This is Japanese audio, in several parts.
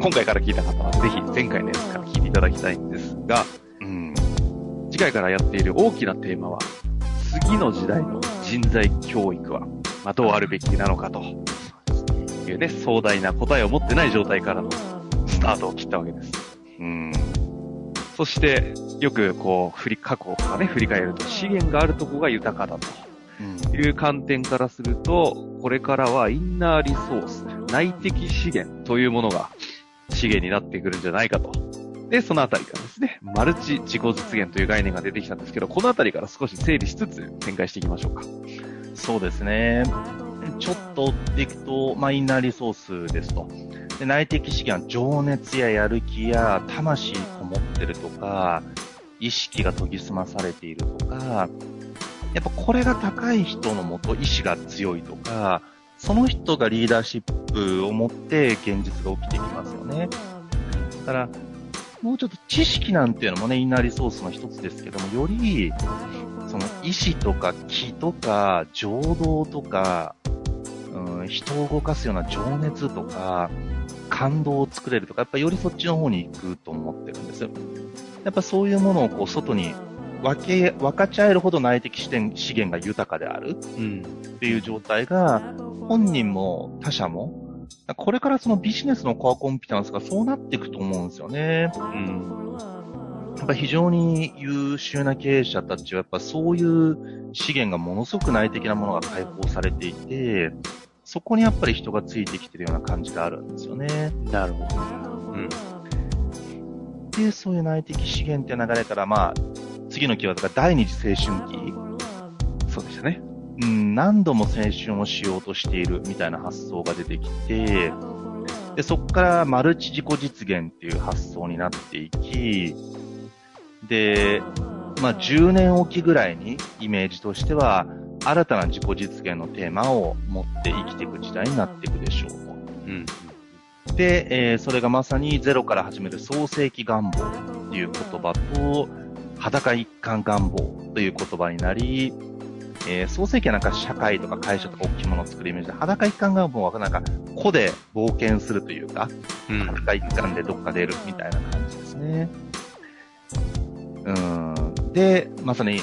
今回から聞いた方はぜひ前回のやつから聞いていただきたいんですが、うん、次回からやっている大きなテーマは、次の時代の人材教育は、まあ、どうあるべきなのかというね、壮大な答えを持ってない状態からのスタートを切ったわけです。うん。そして、よくこう、振り、過去とかね、振り返ると資源があるとこが豊かだという観点からすると、これからはインナーリソース、内的資源というものが資源になってくるんじゃないかと。で、そのあたりからですね、マルチ自己実現という概念が出てきたんですけど、このあたりから少し整理しつつ展開していきましょうか。そうですね。ちょっと追っていくと、まあ、インナーリソースですと。で内的資源は情熱ややる気や魂こもってるとか、意識が研ぎ澄まされているとか、やっぱこれが高い人のもと意志が強いとか、その人がリーダーシップを持って現実が起きてきますよね。だから、もうちょっと知識なんていうのもね、インナーリソースの一つですけども、より、その意志とか気とか情動とか、うん、人を動かすような情熱とか、感動を作れるとか、やっぱよりそっちの方に行くと思ってるんですよ。やっぱそういうものをこう外に分け、分かち合えるほど内的視点、資源が豊かであるっていう状態が、本人も他者も、これからそのビジネスのコアコンピタンスがそうなっていくと思うんですよね。うん。やっぱ非常に優秀な経営者たちはやっぱそういう資源がものすごく内的なものが解放されていて、そこにやっぱり人がついてきてるような感じがあるんですよね。なるほど。うん。で、そういう内的資源っていう流れから、まあ、次のキーワードが第二次青春期。そうでしたね。うん、何度も青春をしようとしているみたいな発想が出てきて、で、そこからマルチ自己実現っていう発想になっていき、で、まあ、10年おきぐらいにイメージとしては、新たな自己実現のテーマを持って生きていく時代になっていくでしょうと。うん、で、えー、それがまさにゼロから始める創世記願望っていう言葉と、裸一貫願望という言葉になり、えー、創世記はなんか社会とか会社とか大きいものを作るイメージで、裸一貫願望はなんか個で冒険するというか、うん、裸一貫でどっか出るみたいな感じですね。うん。で、まさに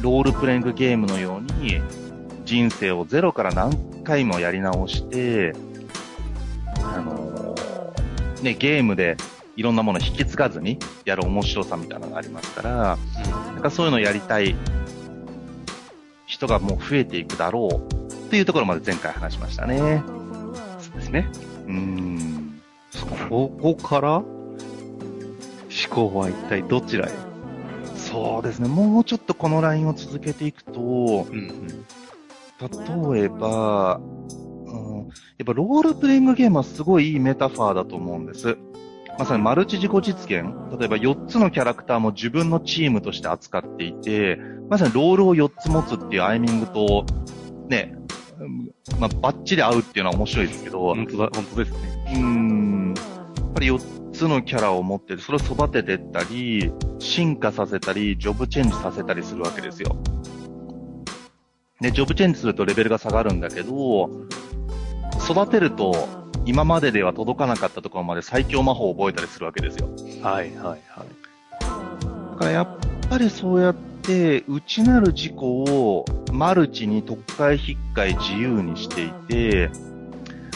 ロールプレイングゲームのように、人生をゼロから何回もやり直して、あのー、ね、ゲームでいろんなもの引き継がずにやる面白さみたいなのがありますから、うん、なんかそういうのをやりたい人がもう増えていくだろうっていうところまで前回話しましたね。そうですね。うん。ここから思考は一体どちらへ？そうですね。もうちょっとこのラインを続けていくと、うんうん、例えば、うん、やっぱロールプレイングゲームはすごいいいメタファーだと思うんです。まさにマルチ自己実現。例えば4つのキャラクターも自分のチームとして扱っていて、まさにロールを4つ持つっていうアイミングと、ね、まあ、バッチリ合うっていうのは面白いですけど。本当だ、本当ですね。うん。やっぱり4つのキャラを持ってる、それを育てていったり、進化させたり、ジョブチェンジさせたりするわけですよ。で、ジョブチェンジするとレベルが下がるんだけど、育てると、今まででは届かなかったところまで最強魔法を覚えたりするわけですよ。はいはいはい。だからやっぱりそうやって、内なる自己をマルチに特会引っかい自由にしていて、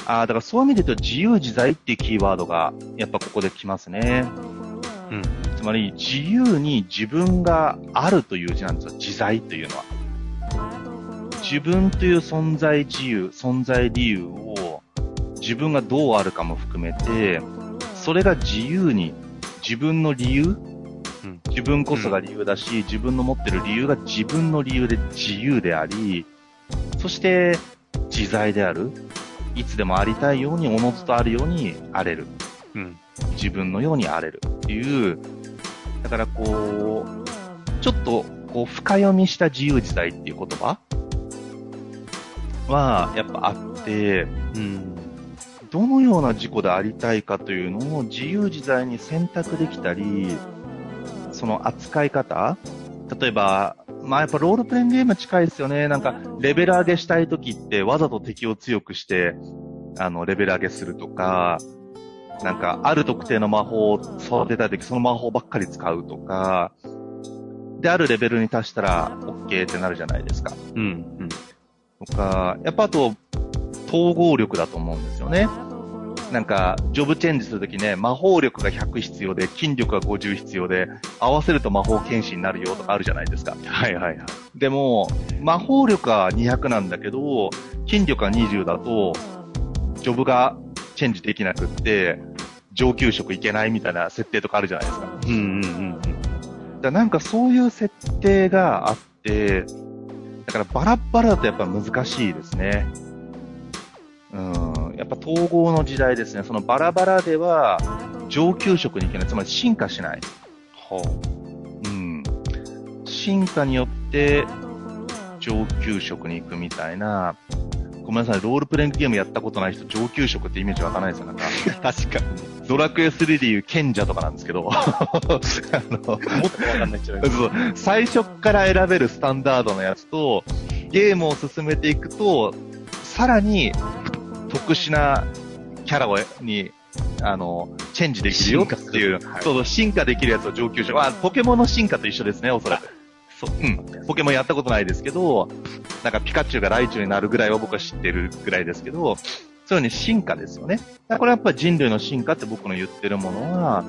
ああ、だからそういう意味で言うと自由自在っていうキーワードがやっぱここで来ますね。うん。つまり、自由に自分があるという字なんですよ。自在というのは。自分という存在自由、存在理由を自分がどうあるかも含めて、それが自由に自分の理由、うん自分こそが理由だし、自分の持ってる理由が自分の理由で自由であり、そして自在である。いつでもありたいように、おのずとあるようにあれる。うん。自分のようにあれるっていう、だからこう、ちょっとこう深読みした自由自在っていう言葉はやっぱあって、うん。どのような自己でありたいかというのを自由自在に選択できたり、その扱い方例えば、まあやっぱロールプレイングゲーム近いですよね。なんか、レベル上げしたい時ってわざと敵を強くして、あの、レベル上げするとか、なんか、ある特定の魔法を育てたい時、その魔法ばっかり使うとか、で、あるレベルに達したら OK ってなるじゃないですか。うん。うん。とか、やっぱあと、統合力だと思うんですよね。なんか、ジョブチェンジするときね、魔法力が100必要で、筋力が50必要で、合わせると魔法剣士になるよとかあるじゃないですか。はいはいはい。でも、魔法力は200なんだけど、筋力が20だと、ジョブがチェンジできなくって、上級職いけないみたいな設定とかあるじゃないですか。うんうんうんだからなんかそういう設定があって、だからバラッバラだとやっぱ難しいですね。うん、やっぱ統合の時代ですね。そのバラバラでは上級職に行けない。つまり進化しない。ほうん。進化によって上級職に行くみたいな。ごめんなさい、ロールプレイングゲームやったことない人、上級職ってイメージわかんないですよ。なんか、う。確かに。ドラクエ3でいう賢者とかなんですけど、あの、もっとわかんないじゃないそう最初から選べるスタンダードのやつと、ゲームを進めていくと、さらに特殊なキャラをに、あの、チェンジできるよっていう、はいそうそう、進化できるやつを上級者。まあ、ポケモンの進化と一緒ですね、おそらく。そう、うん。ポケモンやったことないですけど、なんかピカチュウがライチュウになるぐらいは僕は知ってるぐらいですけど、そういうに進化ですよね。これはやっぱり人類の進化って僕の言ってるものは、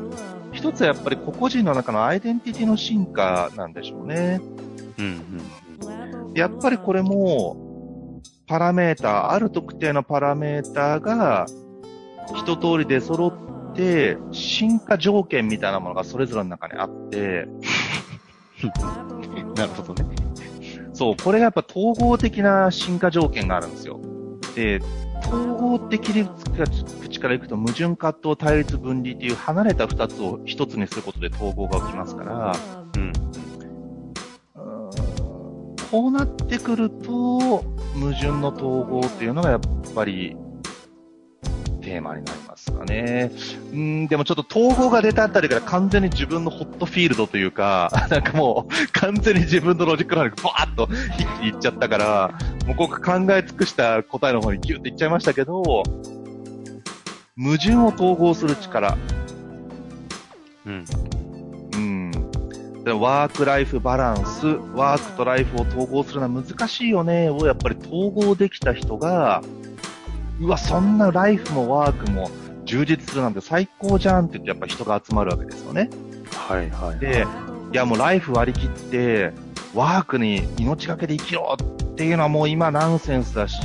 一つはやっぱり個々人の中のアイデンティティの進化なんでしょうね。うんやっぱりこれも、パラメータ、ある特定のパラメータが、一通り出揃って、進化条件みたいなものがそれぞれの中にあって、うん。なるほどね。そう、これがやっぱ統合的な進化条件があるんですよ。で、統合的に口からいくと矛盾葛藤対立分離っていう離れた二つを一つにすることで統合が起きますから、うん。こうなってくると、矛盾の統合っていうのがやっぱりテーマになりますかね。うん、でもちょっと統合が出たあたりから完全に自分のホットフィールドというか、なんかもう完全に自分のロジックの方にバーッと一気にいっちゃったから、もうここ考え尽くした答えの方にギュッていっちゃいましたけど、矛盾を統合する力、うん。でワークライフバランス、ワークとライフを統合するのは難しいよね、をやっぱり統合できた人が、うわ、そんなライフもワークも充実するなんて最高じゃんって言ってやっぱ人が集まるわけですよね。はいはい。で、いやもうライフ割り切って、ワークに命がけで生きろっていうのはもう今ナンセンスだし、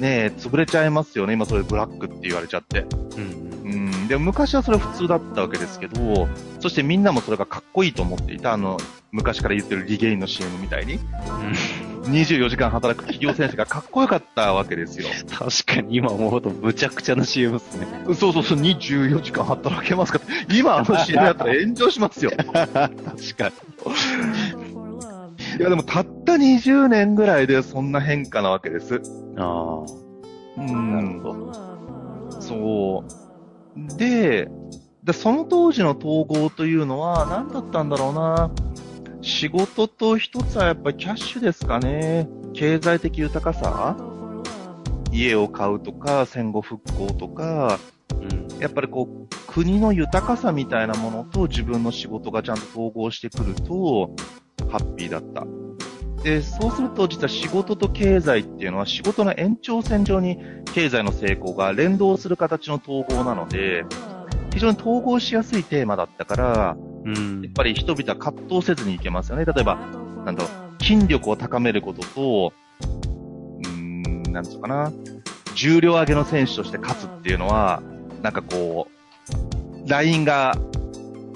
ねえ、潰れちゃいますよね、今それブラックって言われちゃって。うん。うん、でも昔はそれ普通だったわけですけど、そしてみんなもそれがかっこいいと思っていた、あの、昔から言ってるリゲインの CM みたいに、24時間働く企業選手がかっこよかったわけですよ。確かに今思うとむちゃくちゃな CM ですね。そうそうそう、24時間働けますか。今あの CM やったら炎上しますよ。確かいやでもたった20年ぐらいでそんな変化なわけです。に。あうあ。なるん。ほど。そう。で、で、その当時の統合というのは何だったんだろうな。仕事と一つはやっぱりキャッシュですかね。経済的豊かさ家を買うとか、戦後復興とか、うん。やっぱりこう、国の豊かさみたいなものと自分の仕事がちゃんと統合してくると、ハッピーだった。で、そうすると実は仕事と経済っていうのは仕事の延長線上に経済の成功が連動する形の統合なので、非常に統合しやすいテーマだったから、うんやっぱり人々は葛藤せずにいけますよね。例えば、なんだろう、筋力を高めることと、うーん、なんつうかな、重量上げの選手として勝つっていうのは、なんかこう、ラインが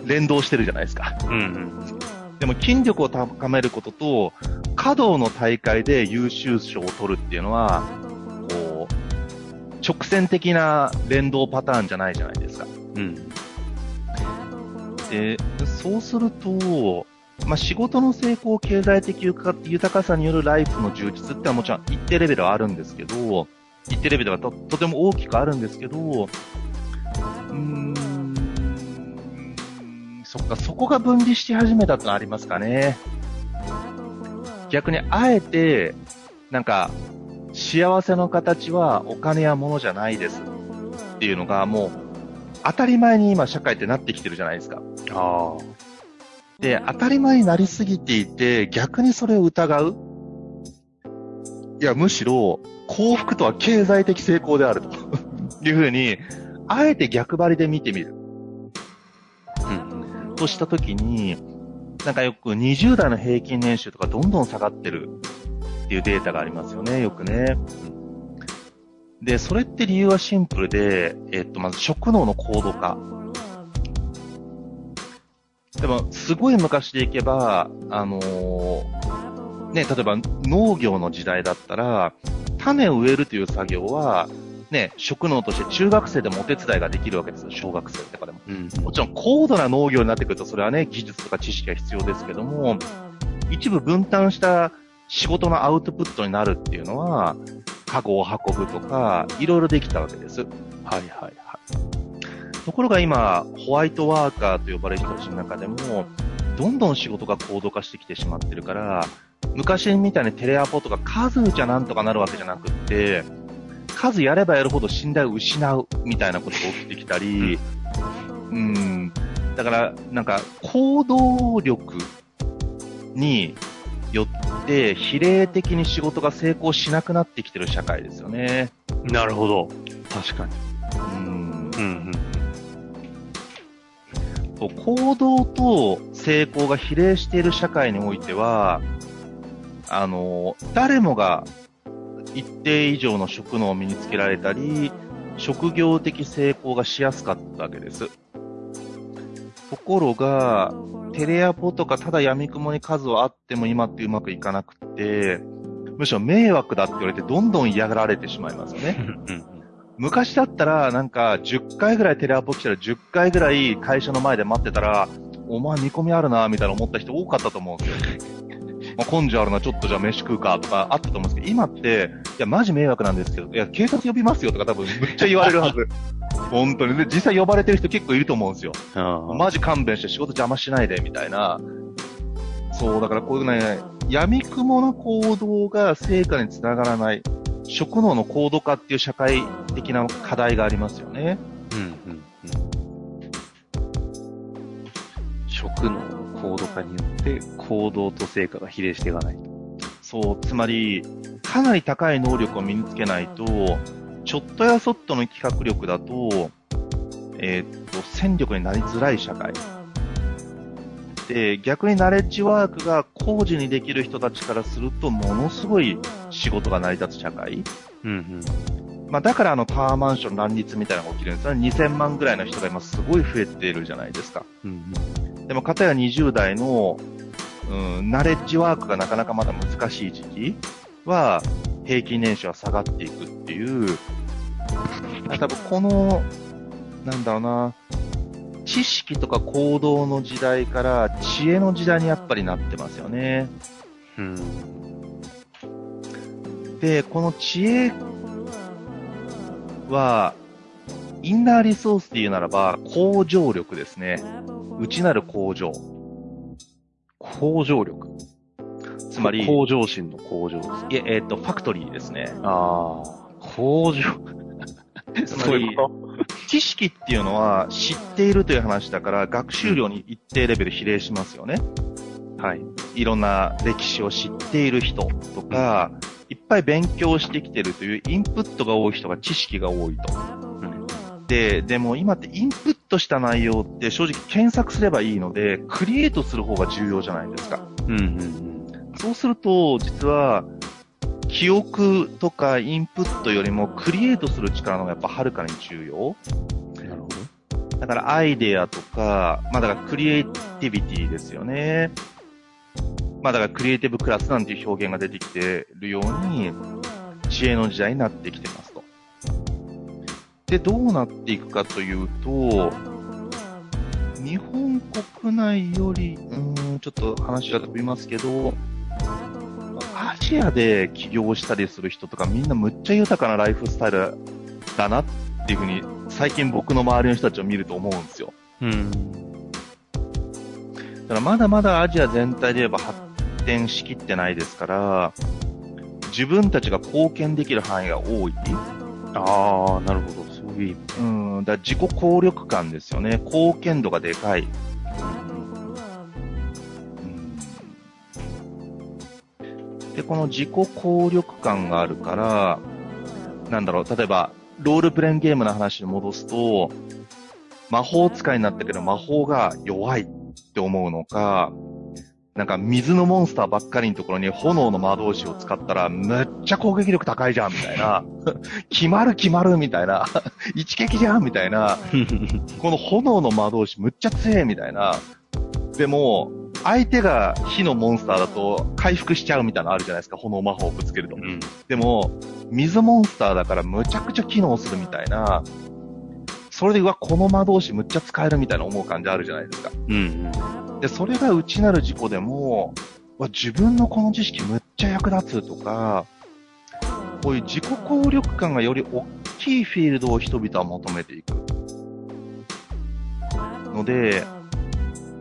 連動してるじゃないですか。うんうん。でも筋力を高めることと、華道の大会で優秀賞を取るっていうのは、こう、直線的な連動パターンじゃないじゃないですか。うん。で、そうすると、まあ、仕事の成功、経済的豊かさによるライフの充実ってのはもちろん一定レベルはあるんですけど、一定レベルはととても大きくあるんですけど、うーん、そっか、そこが分離し始めたってのはありますかね。逆に、あえて、なんか、幸せの形はお金や物じゃないですっていうのがもう当たり前に今社会ってなってきてるじゃないですか。ああ。で、当たり前になりすぎていて、逆にそれを疑ういや、むしろ、幸福とは経済的成功であると いうふうに、あえて逆張りで見てみる。としたときに、なんかよく20代の平均年収とかどんどん下がってるっていうデータがありますよね、よくね。で、それって理由はシンプルで、えっと、まず食能の高度化。でも、すごい昔でいけば、あのーね、例えば農業の時代だったら、種を植えるという作業は、ね、食能として中学生でもお手伝いができるわけですよ、小学生とかでも。うん。もちろん高度な農業になってくると、それはね、技術とか知識が必要ですけども、一部分担した仕事のアウトプットになるっていうのは、カゴを運ぶとか、いろいろできたわけです。はいはいはい。ところが今、ホワイトワーカーと呼ばれる人たちの中でも、どんどん仕事が高度化してきてしまってるから、昔みたいにテレアポとか数じゃなんとかなるわけじゃなくって、数やればやるほど信頼を失うみたいなことが起きてきたり、うん、だから、なんか、行動力によって、比例的に仕事が成功しなくなってきてる社会ですよね。なるほど。確かに。うんうん行動と成功が比例している社会においては、あの、誰もが一定以上の職能を身につけられたり、職業的成功がしやすかったわけです。ところが、テレアポとかただ闇雲に数はあっても今ってうまくいかなくって、むしろ迷惑だって言われてどんどん嫌がられてしまいますよね。うん昔だったら、なんか、10回ぐらいテレアポ来たら10回ぐらい会社の前で待ってたら、お前見込みあるな、みたいな思った人多かったと思うんですよ。まあ、根性あるな、ちょっとじゃあ飯食うか、とかあったと思うんですけど、今って、いや、マジ迷惑なんですけど、いや、警察呼びますよとか多分むっちゃ言われるはず。本当に。で、実際呼ばれてる人結構いると思うんですよ。マジ勘弁して仕事邪魔しないで、みたいな。そう、だからこういうね、闇雲な行動が成果につながらない、職能の高度化っていう社会的な課題がありますよね。うんうんうん。食の高度化によって行動と成果が比例していかないと。そう、つまり、かなり高い能力を身につけないと、ちょっとやそっとの企画力だと、えーっと、戦力になりづらい社会。で、逆にナレッジワークが工事にできる人たちからすると、ものすごい仕事が成り立つ社会。うんまあ、だからあのタワーマンション乱立みたいなのが起きるんですよね。2000万ぐらいの人が今すごい増えているじゃないですか。うん。うんでも、かたや20代の、うん、ナレッジワークがなかなかまだ難しい時期は、平均年収は下がっていくっていう、多分この、なんだろうな、知識とか行動の時代から知恵の時代にやっぱりなってますよね。うん。で、この知恵は、インナーリソースで言うならば、向上力ですね。内なる向上。向上力。つまり、向上心の向上です。いえ、えっ、と、ファクトリーですね。ああ。向上。つまり知識っていうのは知っているという話だから、学習量に一定レベル比例しますよね。はい。いろんな歴史を知っている人とか、いっぱい勉強してきてるというインプットが多い人が知識が多いと。で、でも今ってインプッとした内容って正直検索すればいいので、クリエイトする方が重要じゃないですか。うんうんそうすると、実は、記憶とかインプットよりもクリエイトする力の方がやっぱはるかに重要。うん。なるほだからアイデアとか、まあだからクリエイティビティですよね。まあだからクリエイティブクラスなんていう表現が出てきてるように、知恵の時代になってきてますで、どうなっていくかというと、日本国内より、うん、ちょっと話が飛びますけど、アジアで起業したりする人とかみんなむっちゃ豊かなライフスタイルだなっていうふうに、最近僕の周りの人たちを見ると思うんですよ。うん。だからまだまだアジア全体で言えば発展しきってないですから、自分たちが貢献できる範囲が多い。ああ、なるほど。そういう。ん、だから自己効力感ですよね。貢献度がでかい。で、この自己効力感があるから、なんだろう、例えば、ロールプレインゲームの話に戻すと、魔法使いになったけど魔法が弱いって思うのか、なんか水のモンスターばっかりのところに炎の魔導士を使ったらめっちゃ攻撃力高いじゃんみたいな。決まる決まるみたいな。一撃じゃんみたいな。この炎の魔導士むっちゃ強いみたいな。でも、相手が火のモンスターだと回復しちゃうみたいなのあるじゃないですか。炎魔法をぶつけると。うん。でも、水モンスターだからむちゃくちゃ機能するみたいな。それで、うわ、この魔導士むっちゃ使えるみたいな思う感じあるじゃないですか。うん。で、それが内なる事故でも、自分のこの知識むっちゃ役立つとか、こういう自己効力感がより大きいフィールドを人々は求めていく。ので、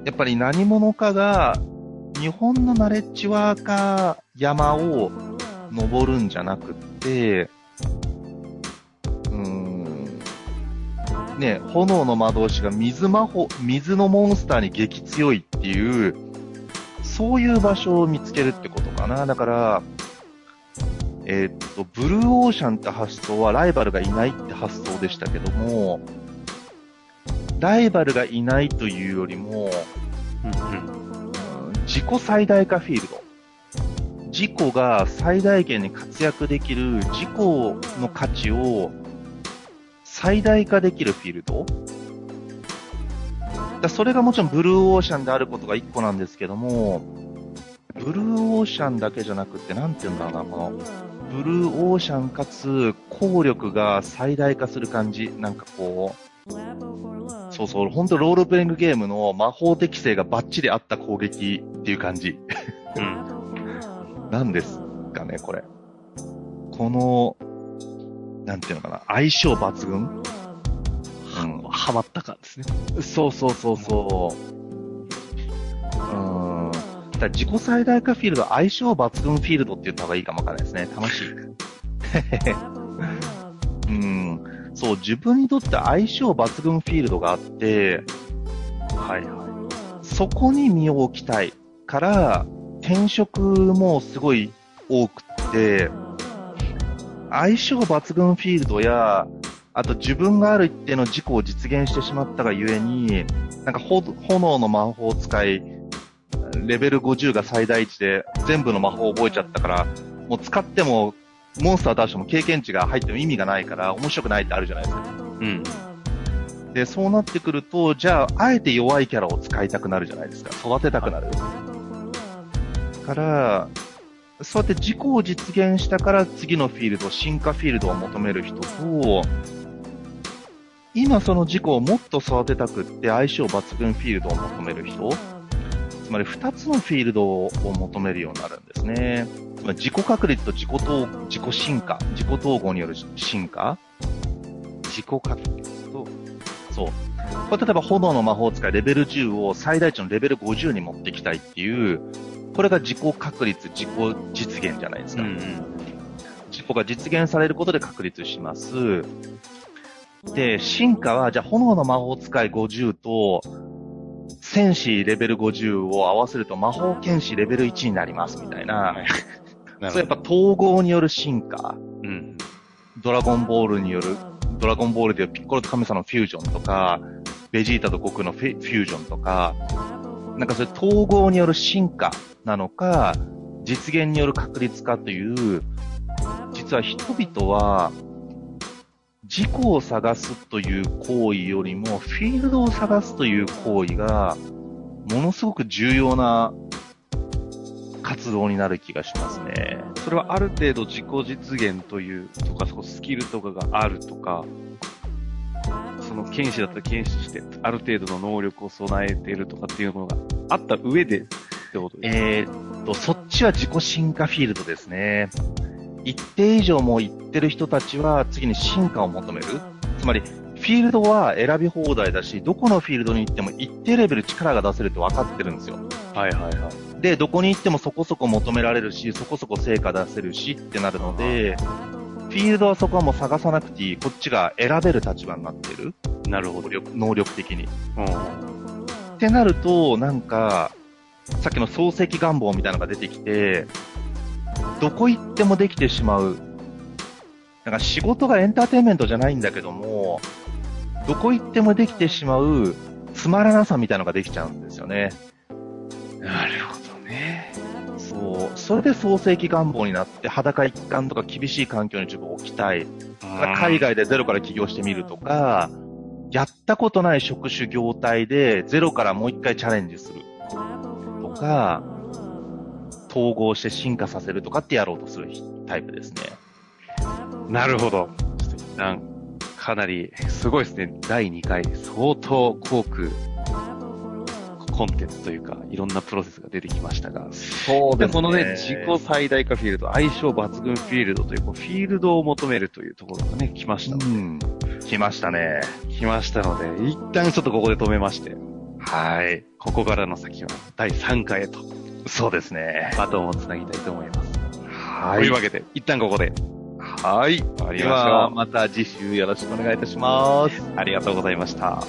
やっぱり何者かが日本のナレッジワーカー山を登るんじゃなくって、ね、炎の魔導士が水魔法、水のモンスターに激強いっていう、そういう場所を見つけるってことかな。だから、えーっと、ブルーオーシャンって発想はライバルがいないって発想でしたけども、ライバルがいないというよりも、うん。うん自己最大化フィールド。自己が最大限に活躍できる自己の価値を最大化できるフィールド？だそれがもちろんブルーオーシャンであることが一個なんですけども、ブルーオーシャンだけじゃなくって、なんて言うんだろうな、この、ブルーオーシャンかつ効力が最大化する感じ。なんかこう、そうそう、本当ロールプレイングゲームの魔法適性がバッチリあった攻撃っていう感じ。うん。なんですかね、これ。この、なんていうのかな、相性抜群？うんはまった感ですね。そうそうそうそう。うーん。だ自己最大化フィールド、相性抜群フィールドって言った方がいいかもわからないですね。楽しい。うん。そう、自分にとって相性抜群フィールドがあって、はいはそこに身を置きたいから、転職もすごい多くって、相性抜群フィールドや、あと自分がある一定の事故を実現してしまったがゆえに、なんかほ炎の魔法使い、レベル50が最大値で全部の魔法を覚えちゃったから、もう使っても、モンスター出しても経験値が入っても意味がないから面白くないってあるじゃないですか。い。うん。で、そうなってくると、じゃあ、あえて弱いキャラを使いたくなるじゃないですか。育てたくなる。から、そうやって自己を実現したから次のフィールド、進化フィールドを求める人と、今その自己をもっと育てたくって相性抜群フィールドを求める人、つまり二つのフィールドを求めるようになるんですね。つまり自己確率と自己統自己進化、自己統合による進化自己確率と、そう。これ例えば炎の魔法使いレベル10を最大値のレベル50に持っていきたいっていう、これが自己確率、自己実現じゃないですか。うん。自己が実現されることで確立します。で、進化は、じゃあ炎の魔法使い50と、戦士レベル50を合わせると魔法剣士レベル1になりますみたいな。な そうやっぱ統合による進化。うん。ドラゴンボールによる、ドラゴンボールでピッコロと神様のフュージョンとか、ベジータと悟空のフュージョンとか、なんかそれ統合による進化なのか、実現による確率かという、実は人々は、自己を探すという行為よりも、フィールドを探すという行為が、ものすごく重要な活動になる気がしますね。それはある程度自己実現というとか、そこスキルとかがあるとか、の剣士だったら剣士して、ある程度の能力を備えているとかっていうのがあった上でってことですかえーっと、そっちは自己進化フィールドですね。一定以上も行ってる人たちは次に進化を求める。つまり、フィールドは選び放題だし、どこのフィールドに行っても一定レベル力が出せるって分かってるんですよ。はいはいはい。で、どこに行ってもそこそこ求められるし、そこそこ成果出せるしってなるので、フィールドはそこはもう探さなくていい。こっちが選べる立場になってる。なるほど。能力能力的に。うん。ってなると、なんか、さっきの漱石願望みたいなのが出てきて、どこ行ってもできてしまう。なんか仕事がエンターテインメントじゃないんだけども、どこ行ってもできてしまうつまらなさみたいなのができちゃうんですよね。なるほどね。そう。それで創世記願望になって裸一貫とか厳しい環境に自分を置きたい。海外でゼロから起業してみるとか、やったことない職種業態でゼロからもう一回チャレンジするとか、統合して進化させるとかってやろうとするタイプですね。なるほど。ちょっと一旦、かなり、すごいですね。第2回、相当多く、コンテンツというか、いろんなプロセスが出てきましたが。そで、このね、自己最大化フィールド、相性抜群フィールドという、こうフィールドを求めるというところがね、来ましたので、うん。来ましたね。来ましたので、一旦ちょっとここで止めまして、はい。ここからの先は第3回へと、そうですね。バトンをつなぎたいと思います。はというわけで、一旦ここで、はい。終わりでましは、ょう。また次週よろしくお願いいたします。ありがとうございました。